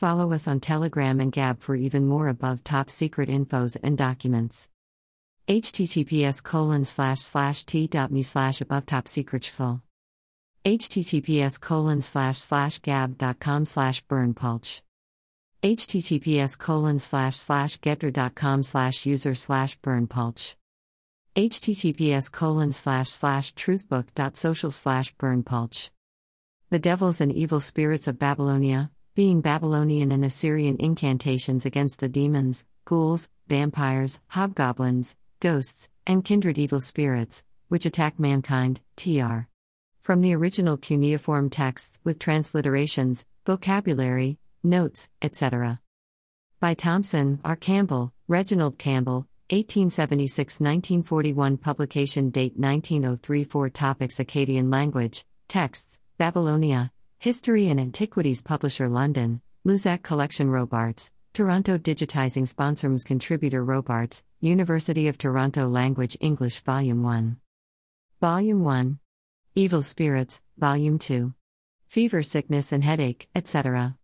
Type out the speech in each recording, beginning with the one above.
follow us on telegram and gab for even more above top secret infos and documents. Https colon slash slash t.me slash above top secret full https colon slash slash gab.com slash berndpulch https colon slash slash getter.com slash user slash berndpulch https colon slash slash truthbook.social slash berndpulch the devils and evil spirits of babylonia being babylonian and assyrian incantations against the demons ghouls vampires hobgoblins ghosts, and kindred evil spirits, which attack mankind, tr. From the original cuneiform texts with transliterations, vocabulary, notes, etc. By Thompson, R. Campbell, Reginald Campbell, 1876 1941 Publication date 1903 4 Topics Akkadian language, texts, Babylonia, History and Antiquities Publisher London, Luzac Collection Robarts, Toronto Digitizing Sponsors Contributor Robarts, University of Toronto Language English Volume 1. Volume 1. Evil Spirits, Volume 2. Fever, Sickness and Headache, etc.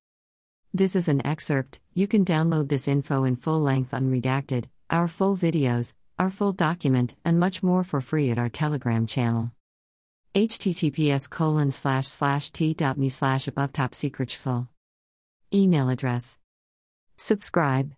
This is an excerpt, you can download this info in full length unredacted, our full videos, our full document, and much more for free at our Telegram channel. Https colon slash slash t.me slash above top secret full. Email address Subscribe.